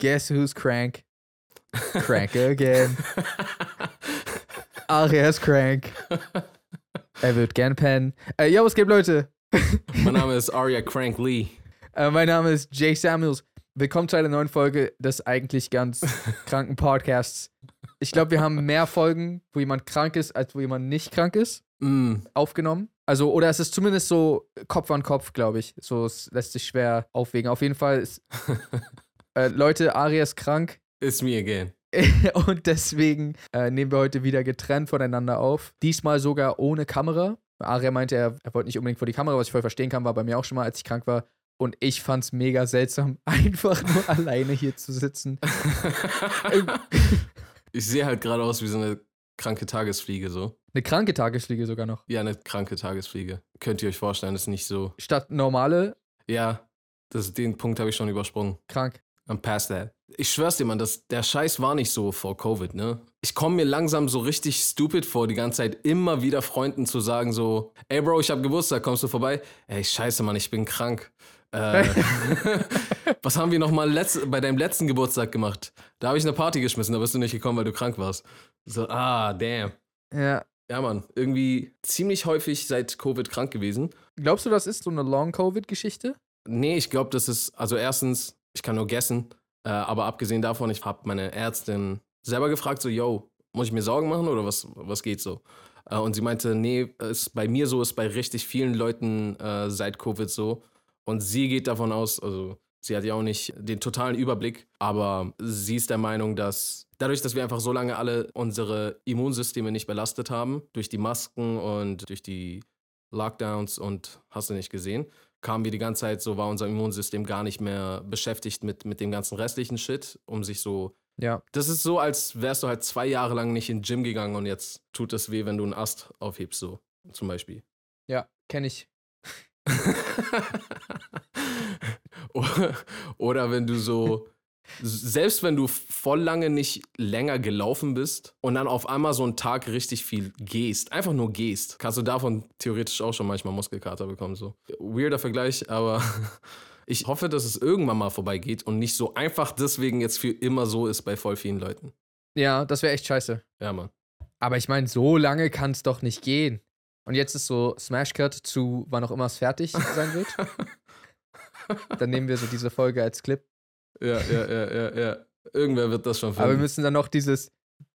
Guess who's crank? Crank again. Aria ist crank. Er wird gern pennen. Äh, ja, was geht, Leute? mein Name ist Arya Crank Lee. Äh, mein Name ist Jay Samuels. Willkommen zu einer neuen Folge des eigentlich ganz kranken Podcasts. Ich glaube, wir haben mehr Folgen, wo jemand krank ist, als wo jemand nicht krank ist, Mm, aufgenommen. Also, oder es ist zumindest so Kopf an Kopf, glaube ich. So, es lässt sich schwer aufwägen. Auf jeden Fall ist, äh, Leute, Aria ist krank. it's me again. Und deswegen äh, nehmen wir heute wieder getrennt voneinander auf. Diesmal sogar ohne Kamera. Aria meinte, er, er wollte nicht unbedingt vor die Kamera, was ich voll verstehen kann, war bei mir auch schon mal, als ich krank war. Und ich fand es mega seltsam, einfach nur alleine hier zu sitzen. Ich sehe halt gerade aus wie so eine kranke Tagesfliege so. Eine kranke Tagesfliege sogar noch. Ja, eine kranke Tagesfliege. Könnt ihr euch vorstellen, ist nicht so. Statt normale, Ja, das, den Punkt habe ich schon übersprungen. krank. I'm past that. Ich schwör's dir, Mann, das, der Scheiß war nicht so vor Covid, ne? Ich komme mir langsam so richtig stupid vor, die ganze Zeit immer wieder Freunden zu sagen so, ey Bro, ich hab Geburtstag, kommst du vorbei? Ey, scheiße, Mann, ich bin krank. Äh, was haben wir nochmal bei deinem letzten Geburtstag gemacht? Da habe ich eine Party geschmissen, da bist du nicht gekommen, weil du krank warst. So, ah, damn. Ja. Ja, Mann, irgendwie ziemlich häufig seit Covid krank gewesen. Glaubst du, das ist so eine Long-Covid-Geschichte? Nee, ich glaube, das ist, also erstens, ich kann nur guessen, äh, aber abgesehen davon, ich habe meine Ärztin selber gefragt, so, yo, muss ich mir Sorgen machen oder was, was geht so? Äh, und sie meinte, nee, ist bei mir so, ist bei richtig vielen Leuten äh, seit Covid so. Und sie geht davon aus, also sie hat ja auch nicht den totalen Überblick, aber sie ist der Meinung, dass dadurch, dass wir einfach so lange alle unsere Immunsysteme nicht belastet haben, durch die Masken und durch die Lockdowns und hast du nicht gesehen, kamen wir die ganze Zeit, so war unser Immunsystem gar nicht mehr beschäftigt mit, mit dem ganzen restlichen Shit, um sich so. Ja. Das ist so, als wärst du halt zwei Jahre lang nicht in den Gym gegangen und jetzt tut es weh, wenn du einen Ast aufhebst, so zum Beispiel. Ja, kenne ich. oder, oder wenn du so, selbst wenn du voll lange nicht länger gelaufen bist und dann auf einmal so einen Tag richtig viel gehst, einfach nur gehst, kannst du davon theoretisch auch schon manchmal Muskelkater bekommen. So. Weirder Vergleich, aber ich hoffe, dass es irgendwann mal vorbeigeht und nicht so einfach deswegen jetzt für immer so ist bei voll vielen Leuten. Ja, das wäre echt scheiße. Ja, Mann. Aber ich meine, so lange kann es doch nicht gehen. Und jetzt ist so Smash Cut zu wann auch immer es fertig sein wird. dann nehmen wir so diese Folge als Clip. Ja, ja, ja, ja, ja. Irgendwer wird das schon Aber wir finden. müssen dann noch dieses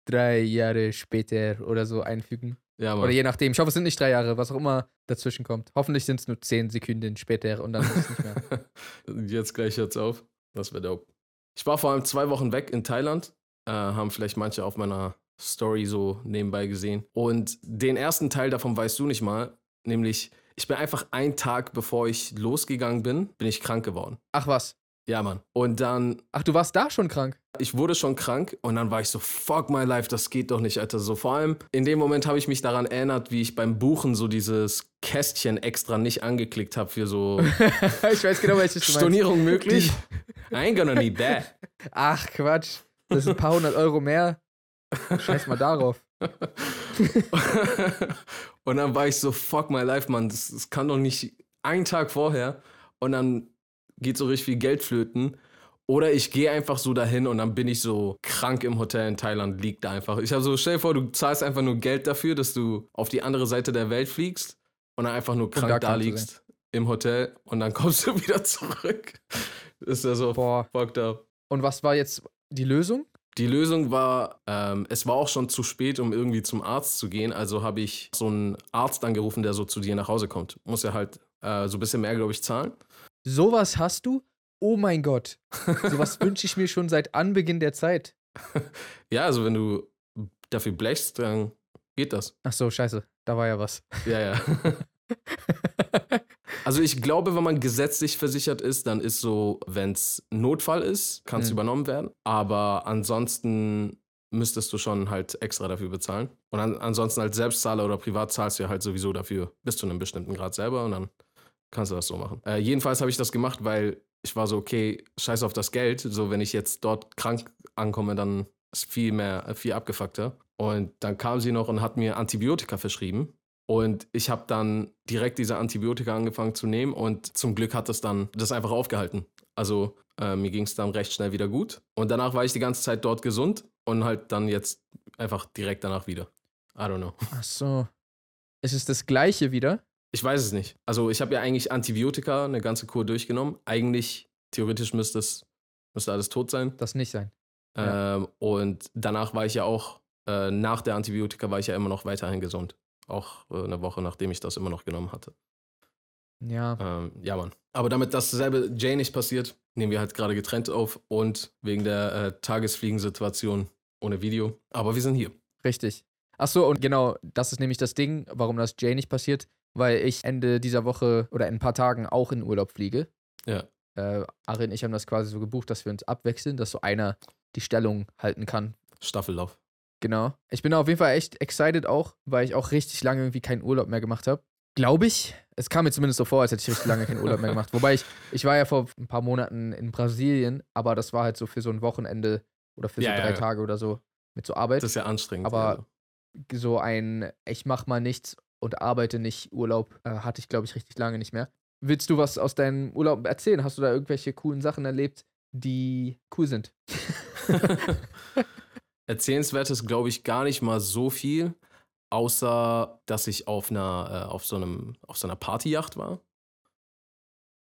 drei Jahre später oder so einfügen. Ja, Mann. Oder je nachdem. Ich hoffe, es sind nicht drei Jahre, was auch immer dazwischen kommt. Hoffentlich sind es nur zehn Sekunden später und dann ist es nicht mehr. Jetzt gleich hört's auf. Das wäre dope. Ich war vor allem zwei Wochen weg in Thailand. Äh, haben vielleicht manche auf meiner Story so nebenbei gesehen. Und den ersten Teil davon weißt du nicht mal. Nämlich, ich bin einfach einen Tag bevor ich losgegangen bin, bin ich krank geworden. Ach was. Ja, Mann. Und dann, Ach, du warst da schon krank. ich wurde schon krank und dann war ich so, fuck my life, das geht doch nicht, Alter. So vor allem in dem Moment habe ich mich daran erinnert, wie ich beim Buchen so dieses Kästchen extra nicht angeklickt habe für so ich weiß genau, welches meinst. Stornierung möglich. I ain't gonna need that. Ach, Quatsch. Das sind ein paar hundert Euro mehr. Scheiß mal darauf. und dann war ich so, fuck my life, Mann, das, das kann doch nicht einen Tag vorher und dann geht so richtig viel Geld flöten. Oder ich gehe einfach so dahin und dann bin ich so krank im Hotel in Thailand, liegt da einfach. Ich habe so, stell dir vor, du zahlst einfach nur Geld dafür, dass du auf die andere Seite der Welt fliegst und dann einfach nur krank da da, liegst im Hotel und dann kommst du wieder zurück. Das ist ja so Boah. fucked up. Und was war jetzt die Lösung? Die Lösung war, ähm, es war auch schon zu spät, um irgendwie zum Arzt zu gehen. Also habe ich so einen Arzt angerufen, der so zu dir nach Hause kommt. Muss ja halt äh, so ein bisschen mehr, glaube ich, zahlen. Sowas hast du? Oh mein Gott. Sowas wünsche ich mir schon seit Anbeginn der Zeit. Ja, also wenn du dafür blechst, dann geht das. Ach so, scheiße. Da war ja was. Ja, ja. Also ich glaube, wenn man gesetzlich versichert ist, dann ist so, wenn es Notfall ist, kann es Mhm. übernommen werden. Aber ansonsten müsstest du schon halt extra dafür bezahlen. Und an, ansonsten als Selbstzahler oder privat zahlst du ja halt sowieso dafür bis zu einem bestimmten Grad selber und dann kannst du das so machen. Äh, jedenfalls habe ich das gemacht, weil ich war so, okay, scheiß auf das Geld. So, wenn ich jetzt dort krank ankomme, dann ist viel mehr, viel abgefuckter. Und dann kam sie noch und hat mir Antibiotika verschrieben. Und ich habe dann direkt diese Antibiotika angefangen zu nehmen und zum Glück hat das dann das einfach aufgehalten. Also äh, mir ging es dann recht schnell wieder gut. Und danach war ich die ganze Zeit dort gesund und halt dann jetzt einfach direkt danach wieder. I don't know. Ach so. Ist es das gleiche wieder? Ich weiß es nicht. Also ich habe ja eigentlich Antibiotika, eine ganze Kur durchgenommen. Eigentlich, theoretisch müsste es müsste alles tot sein. Das nicht sein. Ja. Ähm, und danach war ich ja auch, äh, nach der Antibiotika war ich ja immer noch weiterhin gesund. Auch äh, eine Woche, nachdem ich das immer noch genommen hatte. Ja. Ähm, ja, Mann. Aber damit dasselbe Jay nicht passiert, nehmen wir halt gerade getrennt auf und wegen der äh, Tagesfliegensituation ohne Video. Aber wir sind hier. Richtig. Ach so, und genau, das ist nämlich das Ding, warum das Jay nicht passiert, weil ich Ende dieser Woche oder in ein paar Tagen auch in Urlaub fliege. Ja. Äh, Ari und ich haben das quasi so gebucht, dass wir uns abwechseln, dass so einer die Stellung halten kann. Staffellauf. Genau. Ich bin auf jeden Fall echt excited auch, weil ich auch richtig lange irgendwie keinen Urlaub mehr gemacht habe. Glaube ich. Es kam mir zumindest so vor, als hätte ich richtig lange keinen Urlaub mehr gemacht. Wobei ich, ich war ja vor ein paar Monaten in Brasilien, aber das war halt so für so ein Wochenende oder für so Ja, drei ja. Tage oder so mit so Arbeit. Das ist ja anstrengend. Aber also. so ein ich mach mal nichts und arbeite nicht Urlaub äh, hatte ich, glaube ich, richtig lange nicht mehr. Willst du was aus deinem Urlaub erzählen? Hast du da irgendwelche coolen Sachen erlebt, die cool sind? Erzählenswertes glaube ich gar nicht mal so viel, außer dass ich auf einer, äh, auf so einem, auf so einer Partyjacht war.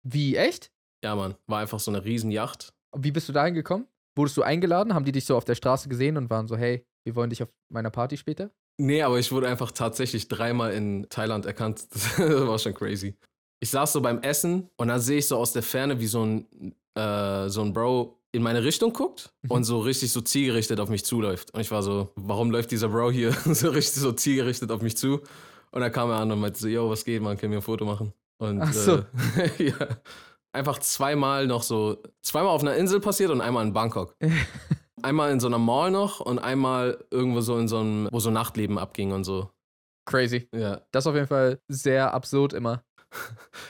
Wie, echt? Ja, Mann, war einfach so eine Riesenjacht. Wie bist du da hingekommen? Wurdest du eingeladen? Haben die dich so auf der Straße gesehen und waren so, hey, wir wollen dich auf meiner Party später? Nee, aber ich wurde einfach tatsächlich dreimal in Thailand erkannt. Das war schon crazy. Ich saß so beim Essen und dann sehe ich so aus der Ferne, wie so ein, äh, so ein Bro in meine Richtung guckt Mhm. und so richtig so zielgerichtet auf mich zuläuft. Und ich war so, warum läuft dieser Bro hier so richtig so zielgerichtet auf mich zu? Und dann kam er an und meinte so, yo, was geht, man, können wir ein Foto machen? Und Ach so. äh, ja, einfach zweimal noch so, zweimal auf einer Insel passiert und einmal in Bangkok. Einmal in so einer Mall noch und einmal irgendwo so in so einem, wo so Nachtleben abging und so. Crazy. Ja. Das ist auf jeden Fall sehr absurd immer.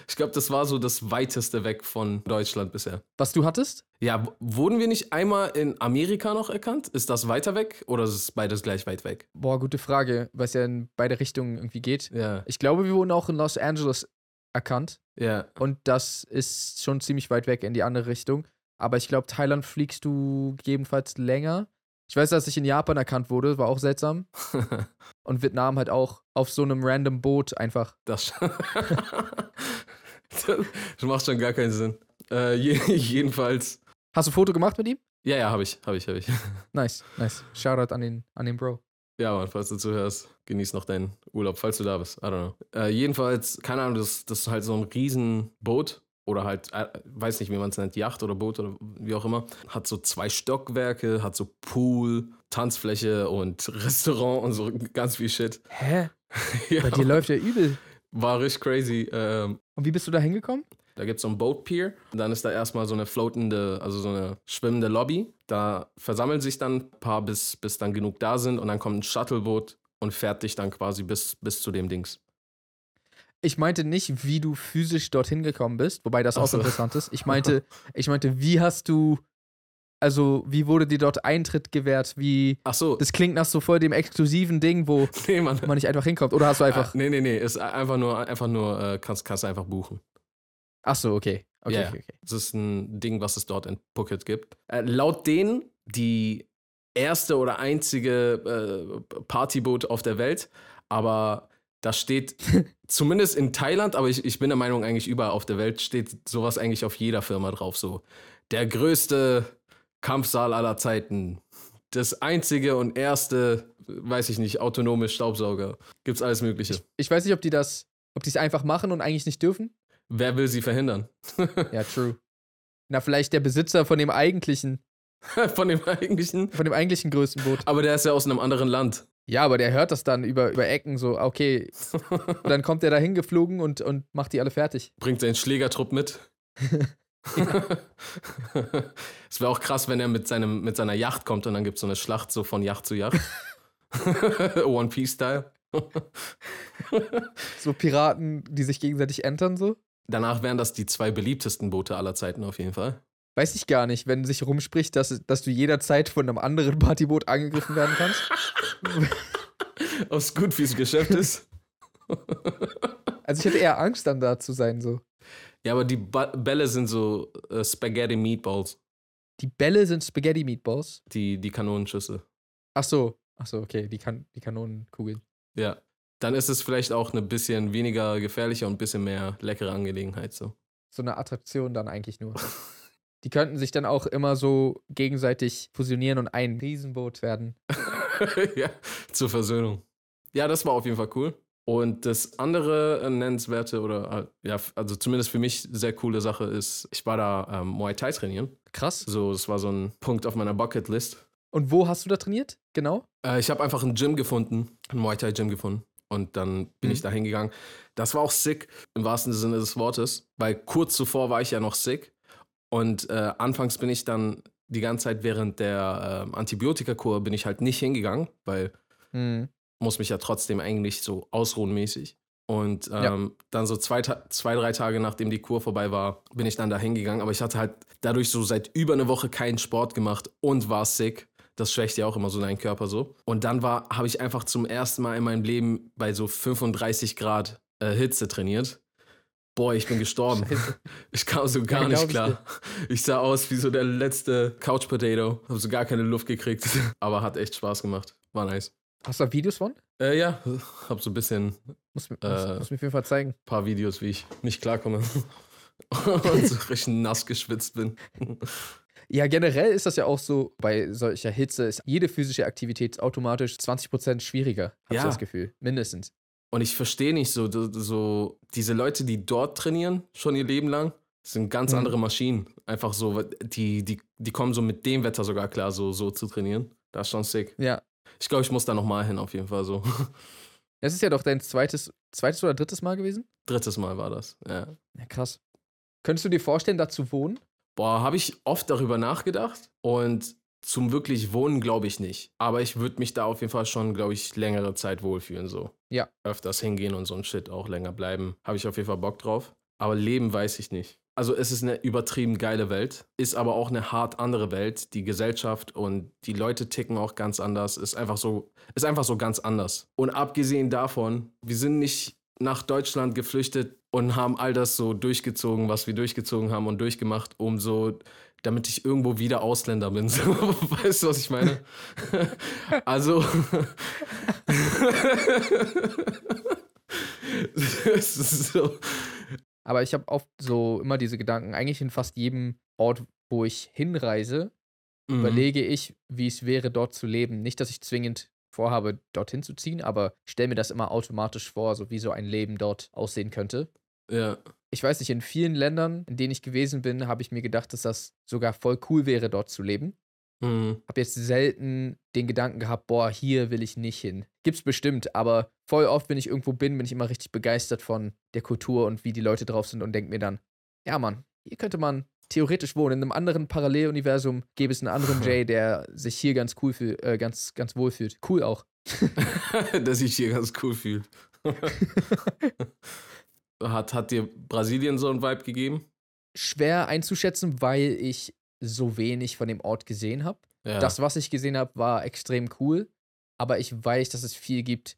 Ich glaube, das war so das weiteste weg von Deutschland bisher. Was du hattest? Ja, wurden wir nicht einmal in Amerika noch erkannt? Ist das weiter weg oder ist es beides gleich weit weg? Boah, gute Frage, weil es ja in beide Richtungen irgendwie geht. Ja, Ich glaube, wir wurden auch in Los Angeles erkannt. ja. Und das ist schon ziemlich weit weg in die andere Richtung. Aber ich glaube, Thailand fliegst du gegebenenfalls länger. Ich weiß, dass ich in Japan erkannt wurde, war auch seltsam. Und Vietnam halt auch auf so einem random Boot einfach. Das, das macht schon gar keinen Sinn. Äh, je, jedenfalls. Hast du ein Foto gemacht mit ihm? Ja, ja, habe ich, habe ich, habe ich. Nice, nice. Shoutout an den, an den Bro. Ja, Mann, falls du zuhörst, genieß noch deinen Urlaub, falls du da bist. I don't know. Äh, jedenfalls, keine Ahnung, das, das ist halt so ein Riesenboot oder halt, äh, weiß nicht, wie man es nennt, Yacht oder Boot oder wie auch immer. Hat so zwei Stockwerke, hat so Pool, Tanzfläche und Restaurant und so ganz viel Shit. Hä? ja, Bei dir läuft ja übel. war richtig crazy. Ähm, Und wie bist du da hingekommen? da gibt es so ein Boat Pier. Und dann ist da erstmal so eine floatende, also so eine schwimmende Lobby. Da versammeln sich dann ein paar, bis, bis dann genug da sind. Und dann kommt ein Shuttleboot und fährt dich dann quasi bis, bis zu dem Dings. Ich meinte nicht, wie du physisch dorthin gekommen bist, wobei das auch so. interessant ist. Ich meinte, ich meinte, wie hast du, also wie wurde dir dort Eintritt gewährt? Wie, Ach so, das klingt nach so voll dem exklusiven Ding, wo nee, man nicht einfach hinkommt. Oder hast du einfach, Ah, nee, nee, nee. Ist einfach nur, einfach nur, äh, kannst, kannst du einfach buchen. ach so, okay. Okay, ja. okay, okay. Das ist ein Ding, was es dort in Phuket gibt. Äh, laut denen die erste oder einzige äh, Partyboot auf der Welt, aber da steht zumindest in Thailand, aber ich, ich bin der Meinung, eigentlich überall auf der Welt steht sowas eigentlich auf jeder Firma drauf. So der größte Kampfsaal aller Zeiten. Das einzige und erste, weiß ich nicht, autonome Staubsauger. Gibt's alles Mögliche. Ich weiß nicht, ob die das, ob die es einfach machen und eigentlich nicht dürfen. Wer will sie verhindern? Ja, true. Na, vielleicht der Besitzer von dem eigentlichen, Von dem eigentlichen. von dem eigentlichen größten Boot. Aber der ist ja aus einem anderen Land. Ja, aber der hört das dann über, über Ecken so, okay. Und dann kommt der da hingeflogen und, und macht die alle fertig. Bringt seinen Schlägertrupp mit. Es wäre auch krass, wenn er mit, seinem, mit seiner Yacht kommt und dann gibt es so eine Schlacht so von Yacht zu Yacht. One Piece-Style. So Piraten, die sich gegenseitig entern so. Danach wären das die zwei beliebtesten Boote aller Zeiten auf jeden Fall. Weiß ich gar nicht, wenn sich rumspricht, dass, dass du jederzeit von einem anderen Partyboot angegriffen werden kannst. Aus gut, wie es Geschäft ist. Also ich hätte eher Angst, dann da zu sein, so. Ja, aber die ba Bälle sind so äh, Spaghetti Meatballs. Die Bälle sind Spaghetti Meatballs. Die, die Kanonenschüsse. Ach so. Ach so, okay. Die, kan die Kanonenkugeln. Ja. Dann ist es vielleicht auch eine bisschen weniger gefährliche und ein bisschen mehr leckere Angelegenheit so. So eine Attraktion dann eigentlich nur. Die könnten sich dann auch immer so gegenseitig fusionieren und ein Riesenboot werden. ja, zur Versöhnung. Ja, das war auf jeden Fall cool. Und das andere äh, nennenswerte oder äh, ja, also zumindest für mich sehr coole Sache ist, ich war da ähm, Muay Thai trainieren. Krass. So, das war so ein Punkt auf meiner Bucketlist. Und wo hast du da trainiert? Genau? Äh, ich habe einfach ein Gym gefunden, ein Muay Thai Gym gefunden. Und dann bin Mhm. ich da hingegangen. Das war auch sick, im wahrsten Sinne des Wortes, weil kurz zuvor war ich ja noch sick. Und äh, anfangs bin ich dann die ganze Zeit während der äh, Antibiotikakur bin ich halt nicht hingegangen, weil Hm. muss mich ja trotzdem eigentlich so ausruhen mäßig. Und ähm, Ja. dann so zwei, zwei, drei Tage nachdem die Kur vorbei war, bin ich dann da hingegangen. Aber ich hatte halt dadurch so seit über eine Woche keinen Sport gemacht und war sick. Das schwächt ja auch immer so deinen Körper so. Und dann war, habe ich einfach zum ersten Mal in meinem Leben bei so 35 Grad äh, Hitze trainiert. Boah, ich bin gestorben. Ich kam so gar Ja, nicht glaub ich klar. Ich sah aus wie so der letzte Couch Potato. Habe so gar keine Luft gekriegt. Aber hat echt Spaß gemacht. War nice. Hast du da Videos von? Äh, ja, hab so ein bisschen Muss, Äh. muss, muss mir auf jeden Fall zeigen. paar Videos, wie ich nicht klarkomme. und so richtig nass geschwitzt bin. Ja, generell ist das ja auch so, bei solcher Hitze ist jede physische Aktivität automatisch 20% schwieriger, hab ich Ja. das Gefühl. Mindestens. Und ich verstehe nicht so, so- diese Leute, die dort trainieren, schon ihr Leben lang, das sind ganz Mhm. andere Maschinen. Einfach so, die, die, die kommen so mit dem Wetter sogar klar, so, so zu trainieren. Das ist schon sick. Ja. Ich glaube, ich muss da nochmal hin, auf jeden Fall so. Das ist ja doch dein zweites, zweites oder drittes Mal gewesen? Drittes Mal war das, ja. Ja, krass. Könntest du dir vorstellen, da zu wohnen? Boah, habe ich oft darüber nachgedacht und zum wirklich Wohnen glaube ich nicht. Aber ich würde mich da auf jeden Fall schon, glaube ich, längere Zeit wohlfühlen so. Ja. Öfters hingehen und so ein Shit auch länger bleiben. Habe ich auf jeden Fall Bock drauf. Aber leben weiß ich nicht. Also es ist eine übertrieben geile Welt, ist aber auch eine hart andere Welt. Die Gesellschaft und die Leute ticken auch ganz anders. Ist einfach so, ist einfach so ganz anders. Und abgesehen davon, wir sind nicht nach Deutschland geflüchtet und haben all das so durchgezogen, was wir durchgezogen haben und durchgemacht, um so, damit ich irgendwo wieder Ausländer bin. So, weißt du, was ich meine? also. so. Aber ich habe oft so immer diese Gedanken, eigentlich in fast jedem Ort, wo ich hinreise, Mhm. überlege ich, wie es wäre, dort zu leben. Nicht, dass ich zwingend vorhabe, dorthin zu ziehen, aber stelle mir das immer automatisch vor, so wie so ein Leben dort aussehen könnte. Ja. Ich weiß nicht, in vielen Ländern, in denen ich gewesen bin, habe ich mir gedacht, dass das sogar voll cool wäre, dort zu leben. Mhm. Habe jetzt selten den Gedanken gehabt, boah, hier will ich nicht hin. Gibt's bestimmt, aber voll oft, wenn ich irgendwo bin, bin ich immer richtig begeistert von der Kultur und wie die Leute drauf sind und denke mir dann, ja Mann, hier könnte man theoretisch wohnen. In einem anderen Paralleluniversum gäbe es einen anderen Jay, der sich hier ganz cool fühlt, äh, ganz, ganz wohl fühlt. Cool auch. Dass ich hier ganz cool fühle. hat, hat dir Brasilien so einen Vibe gegeben? Schwer einzuschätzen, weil ich so wenig von dem Ort gesehen habe. Ja. Das, was ich gesehen habe, war extrem cool. Aber ich weiß, dass es viel gibt,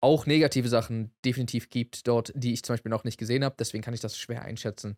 auch negative Sachen definitiv gibt dort, die ich zum Beispiel noch nicht gesehen habe. Deswegen kann ich das schwer einschätzen.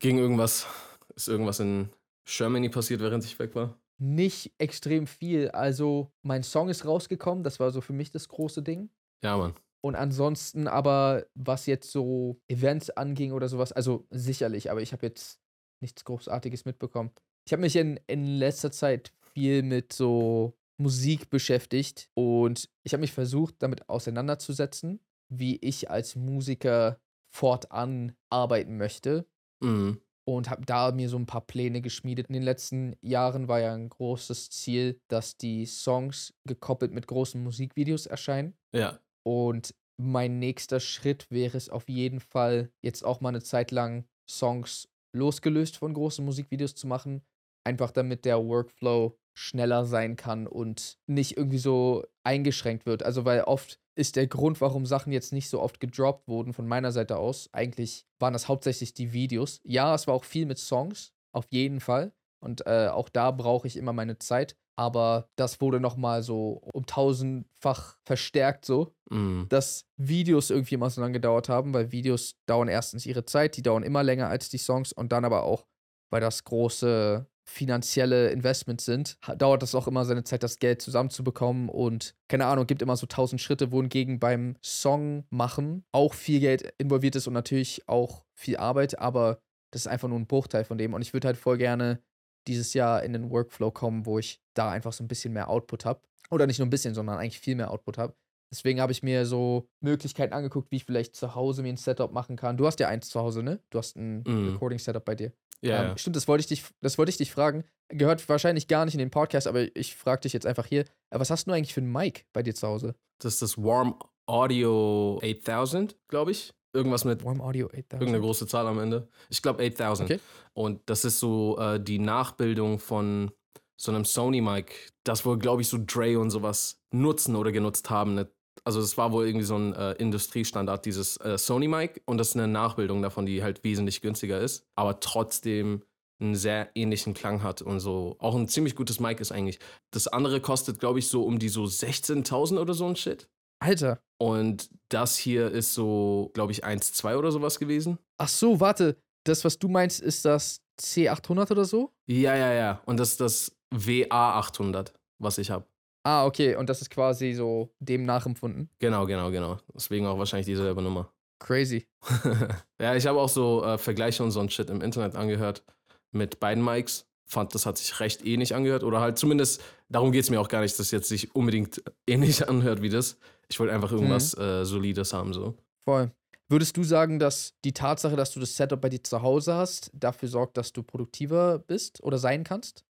Ging irgendwas, ist irgendwas in Germany passiert, während ich weg war? Nicht extrem viel. Also, mein Song ist rausgekommen. Das war so für mich das große Ding. Ja, Mann. Und ansonsten aber, was jetzt so Events anging oder sowas, also sicherlich, aber ich habe jetzt nichts Großartiges mitbekommen. Ich habe mich in, in letzter Zeit viel mit so Musik beschäftigt und ich habe mich versucht, damit auseinanderzusetzen, wie ich als Musiker fortan arbeiten möchte Mhm. und habe da mir so ein paar Pläne geschmiedet. In den letzten Jahren war ja ein großes Ziel, dass die Songs gekoppelt mit großen Musikvideos erscheinen. Ja. Und mein nächster Schritt wäre es auf jeden Fall, jetzt auch mal eine Zeit lang Songs losgelöst von großen Musikvideos zu machen. Einfach damit der Workflow schneller sein kann und nicht irgendwie so eingeschränkt wird. Also, weil oft ist der Grund, warum Sachen jetzt nicht so oft gedroppt wurden von meiner Seite aus, eigentlich waren das hauptsächlich die Videos. Ja, es war auch viel mit Songs, auf jeden Fall. Und äh, auch da brauche ich immer meine Zeit. Aber das wurde nochmal so um tausendfach verstärkt so, Mm. dass Videos irgendwie immer so lange gedauert haben, weil Videos dauern erstens ihre Zeit, die dauern immer länger als die Songs und dann aber auch, weil das große finanzielle Investments sind, dauert das auch immer seine Zeit, das Geld zusammenzubekommen und keine Ahnung, gibt immer so tausend Schritte, wohingegen beim Song machen auch viel Geld involviert ist und natürlich auch viel Arbeit, aber das ist einfach nur ein Bruchteil von dem und ich würde halt voll gerne dieses Jahr in den Workflow kommen, wo ich da einfach so ein bisschen mehr Output habe. Oder nicht nur ein bisschen, sondern eigentlich viel mehr Output habe. Deswegen habe ich mir so Möglichkeiten angeguckt, wie ich vielleicht zu Hause mir ein Setup machen kann. Du hast ja eins zu Hause, ne? Du hast ein Mhm. Recording-Setup bei dir. Ja, Ähm, ja. stimmt, das wollte ich dich, das wollte ich dich fragen. Gehört wahrscheinlich gar nicht in den Podcast, aber ich frage dich jetzt einfach hier. Äh, Was hast du eigentlich für ein Mic bei dir zu Hause? Das ist das Warm Audio 8000, glaube ich. Irgendwas mit Warm Audio 8000. irgendeine große Zahl am Ende. Ich glaube 8000. Okay. Und das ist so äh, die Nachbildung von so einem Sony-Mic, das wohl, glaube ich, so Dre und sowas nutzen oder genutzt haben. Ne? Also es war wohl irgendwie so ein äh, Industriestandard, dieses äh, Sony-Mic. Und das ist eine Nachbildung davon, die halt wesentlich günstiger ist, aber trotzdem einen sehr ähnlichen Klang hat und so auch ein ziemlich gutes Mic ist eigentlich. Das andere kostet, glaube ich, so um die so 16.000 oder so ein Shit. Alter. Und das hier ist so, glaube ich, 1,2 oder sowas gewesen. Ach so, warte. Das, was du meinst, ist das C800 oder so? Ja, ja, ja. Und das ist das WA800, was ich habe. Ah, okay. Und das ist quasi so dem nachempfunden. Genau, genau, genau. Deswegen auch wahrscheinlich dieselbe Nummer. Crazy. ja, ich habe auch so äh, Vergleiche und so ein Shit im Internet angehört mit beiden Mics. Fand, das hat sich recht ähnlich angehört. Oder halt zumindest, darum geht es mir auch gar nicht, dass es jetzt sich unbedingt ähnlich anhört wie das. Ich wollte einfach irgendwas äh, Solides haben, so. Voll. Würdest du sagen, dass die Tatsache, dass du das Setup bei dir zu Hause hast, dafür sorgt, dass du produktiver bist oder sein kannst?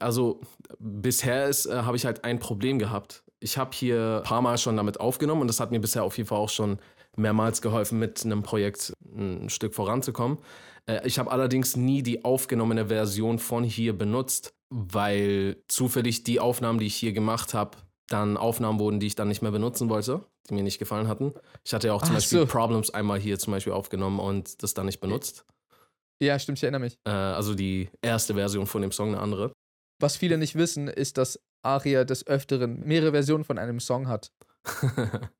Also bisher ist, äh, habe ich halt ein Problem gehabt. Ich habe hier ein paar Mal schon damit aufgenommen und das hat mir bisher auf jeden Fall auch schon mehrmals geholfen, mit einem Projekt ein Stück voranzukommen. Äh, ich habe allerdings nie die aufgenommene Version von hier benutzt, weil zufällig die Aufnahmen, die ich hier gemacht habe, dann Aufnahmen wurden, die ich dann nicht mehr benutzen wollte, die mir nicht gefallen hatten. Ich hatte ja auch zum Ach Beispiel so. Problems einmal hier zum Beispiel aufgenommen und das dann nicht benutzt. Ja, stimmt, ich erinnere mich. Äh, also die erste Version von dem Song, eine andere. Was viele nicht wissen, ist, dass Aria des Öfteren mehrere Versionen von einem Song hat.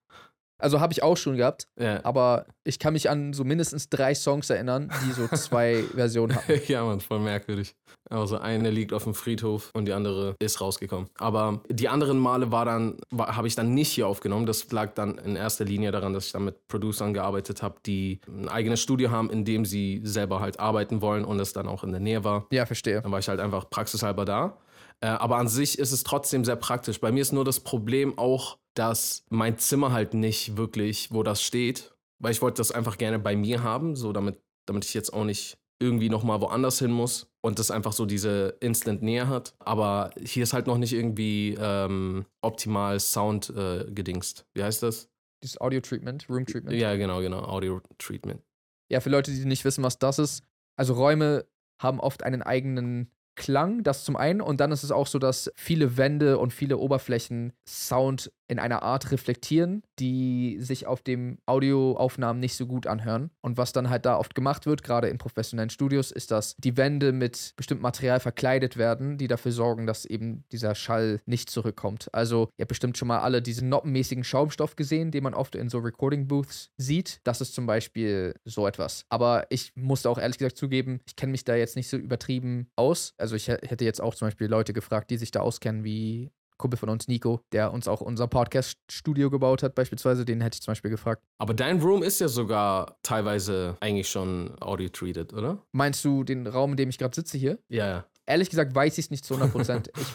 Also habe ich auch schon gehabt, ja. aber ich kann mich an so mindestens drei Songs erinnern, die so zwei Versionen hatten. ja, man, voll merkwürdig. Also eine liegt auf dem Friedhof und die andere ist rausgekommen. Aber die anderen Male war dann, habe ich dann nicht hier aufgenommen. Das lag dann in erster Linie daran, dass ich dann mit Producern gearbeitet habe, die ein eigenes Studio haben, in dem sie selber halt arbeiten wollen und es dann auch in der Nähe war. Ja, verstehe. Dann war ich halt einfach praxishalber da. Äh, aber an sich ist es trotzdem sehr praktisch. Bei mir ist nur das Problem auch, dass mein Zimmer halt nicht wirklich, wo das steht, weil ich wollte das einfach gerne bei mir haben, so damit, damit ich jetzt auch nicht irgendwie nochmal woanders hin muss und das einfach so diese Instant-Nähe hat. Aber hier ist halt noch nicht irgendwie ähm, optimal Sound äh, gedingst. Wie heißt das? Dieses Audio-Treatment, Room-Treatment. Ja, genau, genau. Audio-Treatment. Ja, für Leute, die nicht wissen, was das ist. Also Räume haben oft einen eigenen Klang, das zum einen. Und dann ist es auch so, dass viele Wände und viele Oberflächen Sound in einer Art reflektieren, die sich auf dem Audioaufnahmen nicht so gut anhören. Und was dann halt da oft gemacht wird, gerade in professionellen Studios, ist, dass die Wände mit bestimmtem Material verkleidet werden, die dafür sorgen, dass eben dieser Schall nicht zurückkommt. Also, ihr habt bestimmt schon mal alle diesen noppenmäßigen Schaumstoff gesehen, den man oft in so Recording Booths sieht. Das ist zum Beispiel so etwas. Aber ich musste auch ehrlich gesagt zugeben, ich kenne mich da jetzt nicht so übertrieben aus. Also, ich hä- hätte jetzt auch zum Beispiel Leute gefragt, die sich da auskennen, wie Kumpel von uns, Nico, der uns auch unser Podcast-Studio gebaut hat, beispielsweise, den hätte ich zum Beispiel gefragt. Aber dein Room ist ja sogar teilweise eigentlich schon audio-treated, oder? Meinst du den Raum, in dem ich gerade sitze hier? Ja, ja. Ehrlich gesagt weiß ich es nicht zu 100 Prozent. ich,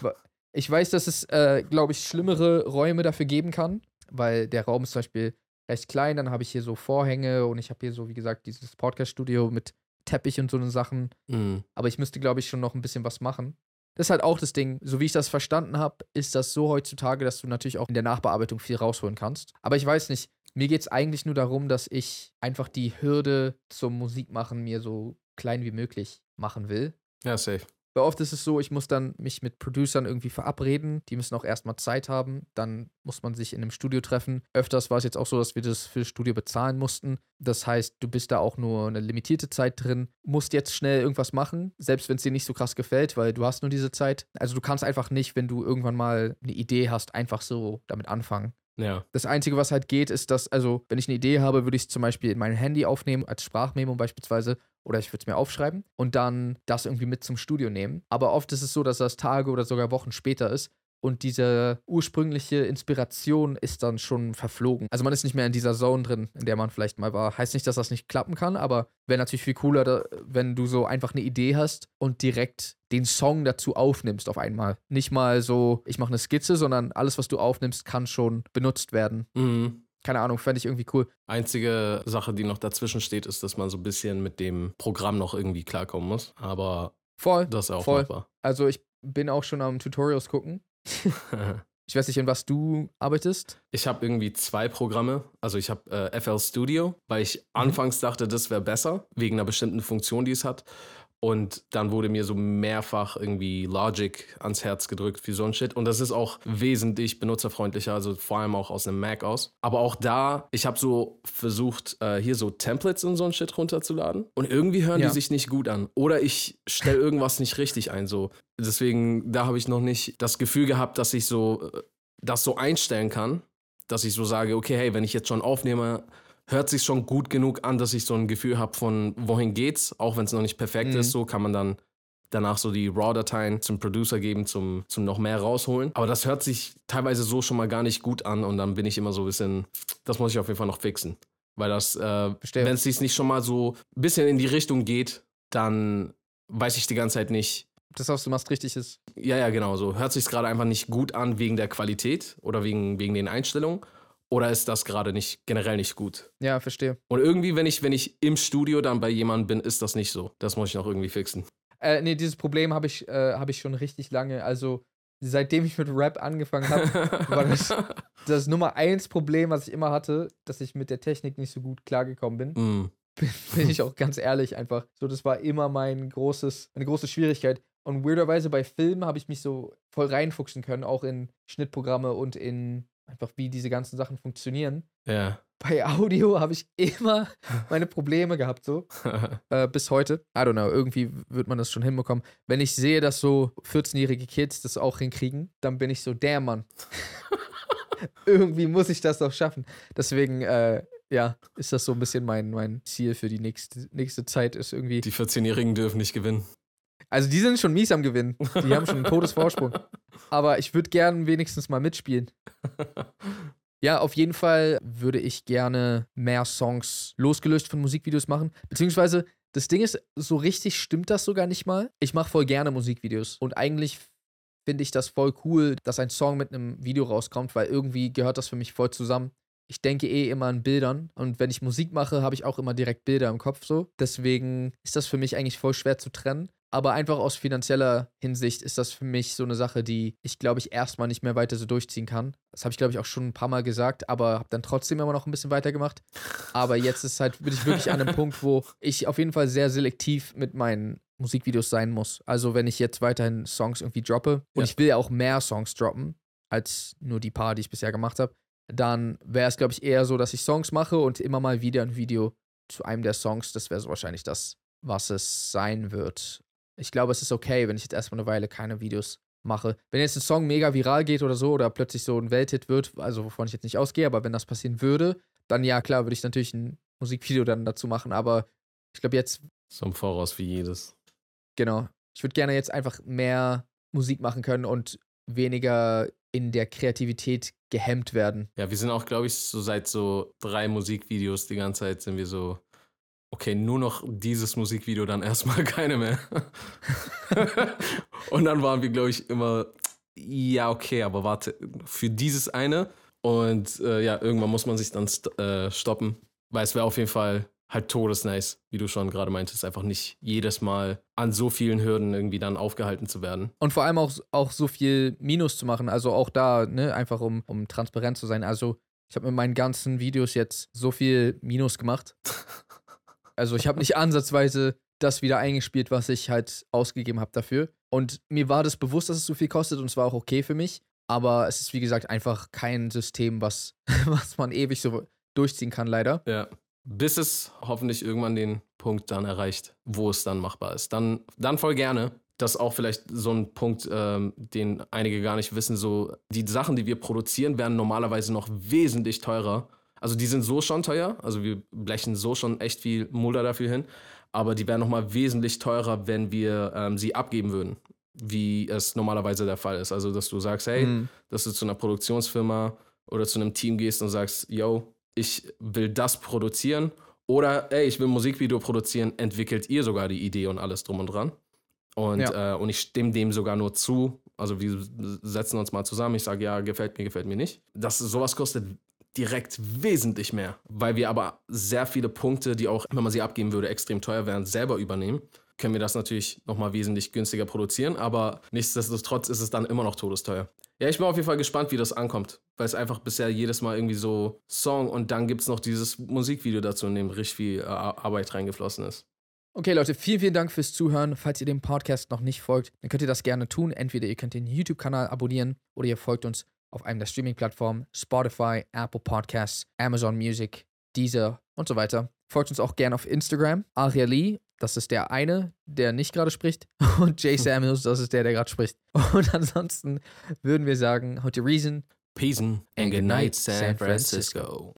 ich weiß, dass es, äh, glaube ich, schlimmere Räume dafür geben kann, weil der Raum ist zum Beispiel recht klein. Dann habe ich hier so Vorhänge und ich habe hier so, wie gesagt, dieses Podcast-Studio mit Teppich und so eine Sachen. Mhm. Aber ich müsste, glaube ich, schon noch ein bisschen was machen. Das ist halt auch das Ding. So wie ich das verstanden habe, ist das so heutzutage, dass du natürlich auch in der Nachbearbeitung viel rausholen kannst. Aber ich weiß nicht, mir geht es eigentlich nur darum, dass ich einfach die Hürde zum Musikmachen mir so klein wie möglich machen will. Ja, safe. Weil oft ist es so, ich muss dann mich mit Producern irgendwie verabreden. Die müssen auch erstmal Zeit haben. Dann muss man sich in einem Studio treffen. Öfters war es jetzt auch so, dass wir das für das Studio bezahlen mussten. Das heißt, du bist da auch nur eine limitierte Zeit drin, musst jetzt schnell irgendwas machen, selbst wenn es dir nicht so krass gefällt, weil du hast nur diese Zeit. Also du kannst einfach nicht, wenn du irgendwann mal eine Idee hast, einfach so damit anfangen. Ja. Das Einzige, was halt geht, ist, dass, also, wenn ich eine Idee habe, würde ich es zum Beispiel in mein Handy aufnehmen, als Sprachmemo beispielsweise, oder ich würde es mir aufschreiben und dann das irgendwie mit zum Studio nehmen. Aber oft ist es so, dass das Tage oder sogar Wochen später ist und diese ursprüngliche Inspiration ist dann schon verflogen. Also man ist nicht mehr in dieser Zone drin, in der man vielleicht mal war. Heißt nicht, dass das nicht klappen kann, aber wäre natürlich viel cooler, wenn du so einfach eine Idee hast und direkt den Song dazu aufnimmst auf einmal. Nicht mal so, ich mache eine Skizze, sondern alles, was du aufnimmst, kann schon benutzt werden. Mhm. Keine Ahnung, fände ich irgendwie cool. Einzige Sache, die noch dazwischen steht, ist, dass man so ein bisschen mit dem Programm noch irgendwie klarkommen muss. Aber Voll. das ist auch Voll. machbar. Also ich bin auch schon am Tutorials gucken. Ich weiß nicht, in was du arbeitest. Ich habe irgendwie zwei Programme. Also ich habe äh, FL Studio, weil ich anfangs dachte, das wäre besser, wegen einer bestimmten Funktion, die es hat. Und dann wurde mir so mehrfach irgendwie Logic ans Herz gedrückt für so ein Shit. Und das ist auch wesentlich benutzerfreundlicher, also vor allem auch aus einem Mac aus. Aber auch da, ich habe so versucht, äh, hier so Templates und so ein Shit runterzuladen. Und irgendwie hören Ja. die sich nicht gut an. Oder ich stelle irgendwas nicht richtig ein. So. Deswegen, da habe ich noch nicht das Gefühl gehabt, dass ich so äh, das so einstellen kann, dass ich so sage, okay, hey, wenn ich jetzt schon aufnehme, hört sich schon gut genug an, dass ich so ein Gefühl habe von wohin geht's, auch wenn es noch nicht perfekt Mhm. ist, so kann man dann danach so die RAW-Dateien zum Producer geben, zum, zum noch mehr rausholen. Aber das hört sich teilweise so schon mal gar nicht gut an und dann bin ich immer so ein bisschen, das muss ich auf jeden Fall noch fixen. Weil das, äh, wenn es sich nicht schon mal so ein bisschen in die Richtung geht, dann weiß ich die ganze Zeit nicht, Das, was du machst, richtig ist. ja, ja, genau so. Hört sich gerade einfach nicht gut an wegen der Qualität oder wegen, wegen den Einstellungen? Oder ist das gerade nicht generell nicht gut? Ja, verstehe. Und irgendwie, wenn ich, wenn ich im Studio dann bei jemandem bin, ist das nicht so. Das muss ich noch irgendwie fixen. Äh, nee, dieses Problem habe ich, äh, hab ich schon richtig lange. Also, seitdem ich mit Rap angefangen habe, war das das Nummer eins Problem, was ich immer hatte, dass ich mit der Technik nicht so gut klargekommen bin. Mm. bin, bin ich auch ganz ehrlich einfach. So, das war immer mein großes, eine große Schwierigkeit. Und weirderweise bei Filmen habe ich mich so voll reinfuchsen können, auch in Schnittprogramme und in einfach wie diese ganzen Sachen funktionieren. Ja. Bei Audio habe ich immer meine Probleme gehabt, so. Äh, bis heute. I don't know, irgendwie wird man das schon hinbekommen. Wenn ich sehe, dass so 14-jährige Kids das auch hinkriegen, dann bin ich so, der Mann. irgendwie muss ich das doch schaffen. Deswegen, äh, ja, ist das so ein bisschen mein, mein Ziel für die nächste, nächste Zeit, ist irgendwie. Die 14-Jährigen dürfen nicht gewinnen. Also die sind schon mies am Gewinnen. Die haben schon einen Todesvorsprung. Aber ich würde gern wenigstens mal mitspielen. Ja, auf jeden Fall würde ich gerne mehr Songs losgelöst von Musikvideos machen. Beziehungsweise, das Ding ist, so richtig stimmt das sogar nicht mal. Ich mache voll gerne Musikvideos. Und eigentlich finde ich das voll cool, dass ein Song mit einem Video rauskommt, weil irgendwie gehört das für mich voll zusammen. Ich denke eh immer an Bildern und wenn ich Musik mache, habe ich auch immer direkt Bilder im Kopf so. Deswegen ist das für mich eigentlich voll schwer zu trennen. Aber einfach aus finanzieller Hinsicht ist das für mich so eine Sache, die ich glaube ich erstmal nicht mehr weiter so durchziehen kann. Das habe ich glaube ich auch schon ein paar Mal gesagt, aber habe dann trotzdem immer noch ein bisschen weitergemacht. Aber jetzt ist halt, bin ich wirklich an einem Punkt, wo ich auf jeden Fall sehr selektiv mit meinen Musikvideos sein muss. Also wenn ich jetzt weiterhin Songs irgendwie droppe und Ja. ich will ja auch mehr Songs droppen als nur die paar, die ich bisher gemacht habe, dann wäre es glaube ich eher so, dass ich Songs mache und immer mal wieder ein Video zu einem der Songs. Das wäre so wahrscheinlich das, was es sein wird. Ich glaube, es ist okay, wenn ich jetzt erstmal eine Weile keine Videos mache. Wenn jetzt ein Song mega viral geht oder so oder plötzlich so ein Welthit wird, also wovon ich jetzt nicht ausgehe, aber wenn das passieren würde, dann ja, klar, würde ich natürlich ein Musikvideo dann dazu machen, aber ich glaube jetzt, So im Voraus wie jedes. genau, ich würde gerne jetzt einfach mehr Musik machen können und weniger in der Kreativität gehemmt werden. Ja, wir sind auch, glaube ich, so seit so drei Musikvideos die ganze Zeit sind wir so, okay, nur noch dieses Musikvideo, dann erstmal keine mehr. und dann waren wir, glaube ich, immer, ja, okay, aber warte, für dieses eine. Und äh, ja, irgendwann muss man sich dann st äh, stoppen, weil es wäre auf jeden Fall halt todesnice, wie du schon gerade meintest, einfach nicht jedes Mal an so vielen Hürden irgendwie dann aufgehalten zu werden. Und vor allem auch, auch so viel Minus zu machen. Also auch da, ne, einfach um, um transparent zu sein. Also ich habe mit meinen ganzen Videos jetzt so viel Minus gemacht. Also ich habe nicht ansatzweise das wieder eingespielt, was ich halt ausgegeben habe dafür. Und mir war das bewusst, dass es so viel kostet und es war auch okay für mich. Aber es ist, wie gesagt, einfach kein System, was, was man ewig so durchziehen kann, leider. Ja. Bis es hoffentlich irgendwann den Punkt dann erreicht, wo es dann machbar ist. Dann, dann voll gerne. Das ist auch vielleicht so ein Punkt, ähm, den einige gar nicht wissen. So, die Sachen, die wir produzieren, werden normalerweise noch wesentlich teurer. Also die sind so schon teuer. Also wir blechen so schon echt viel Mulder dafür hin. Aber die wären nochmal wesentlich teurer, wenn wir ähm, sie abgeben würden wie es normalerweise der Fall ist. Also, dass du sagst, hey, mhm. dass du zu einer Produktionsfirma oder zu einem Team gehst und sagst, yo, ich will das produzieren oder ey, ich will ein Musikvideo produzieren, entwickelt ihr sogar die Idee und alles drum und dran. Und, ja. äh, und ich stimme dem sogar nur zu. Also wir setzen uns mal zusammen, ich sage, ja, gefällt mir, gefällt mir nicht. Das, sowas kostet direkt wesentlich mehr, weil wir aber sehr viele Punkte, die auch, wenn man sie abgeben würde, extrem teuer wären, selber übernehmen können wir das natürlich nochmal wesentlich günstiger produzieren, aber nichtsdestotrotz ist es dann immer noch todesteuer. Ja, ich bin auf jeden Fall gespannt, wie das ankommt, weil es einfach bisher jedes Mal irgendwie so Song und dann gibt es noch dieses Musikvideo dazu, in dem richtig viel äh, Arbeit reingeflossen ist. Okay, Leute, vielen, vielen Dank fürs Zuhören. Falls ihr dem Podcast noch nicht folgt, dann könnt ihr das gerne tun. Entweder ihr könnt den YouTube-Kanal abonnieren oder ihr folgt uns auf einem der Streaming-Plattformen Spotify, Apple Podcasts, Amazon Music, Deezer und so weiter. Folgt uns auch gerne auf Instagram, Aria Lee das ist der eine, der nicht gerade spricht. Und Jay Samuels, das ist der, der gerade spricht. Und ansonsten würden wir sagen, to reason. Peace and good night, San Francisco.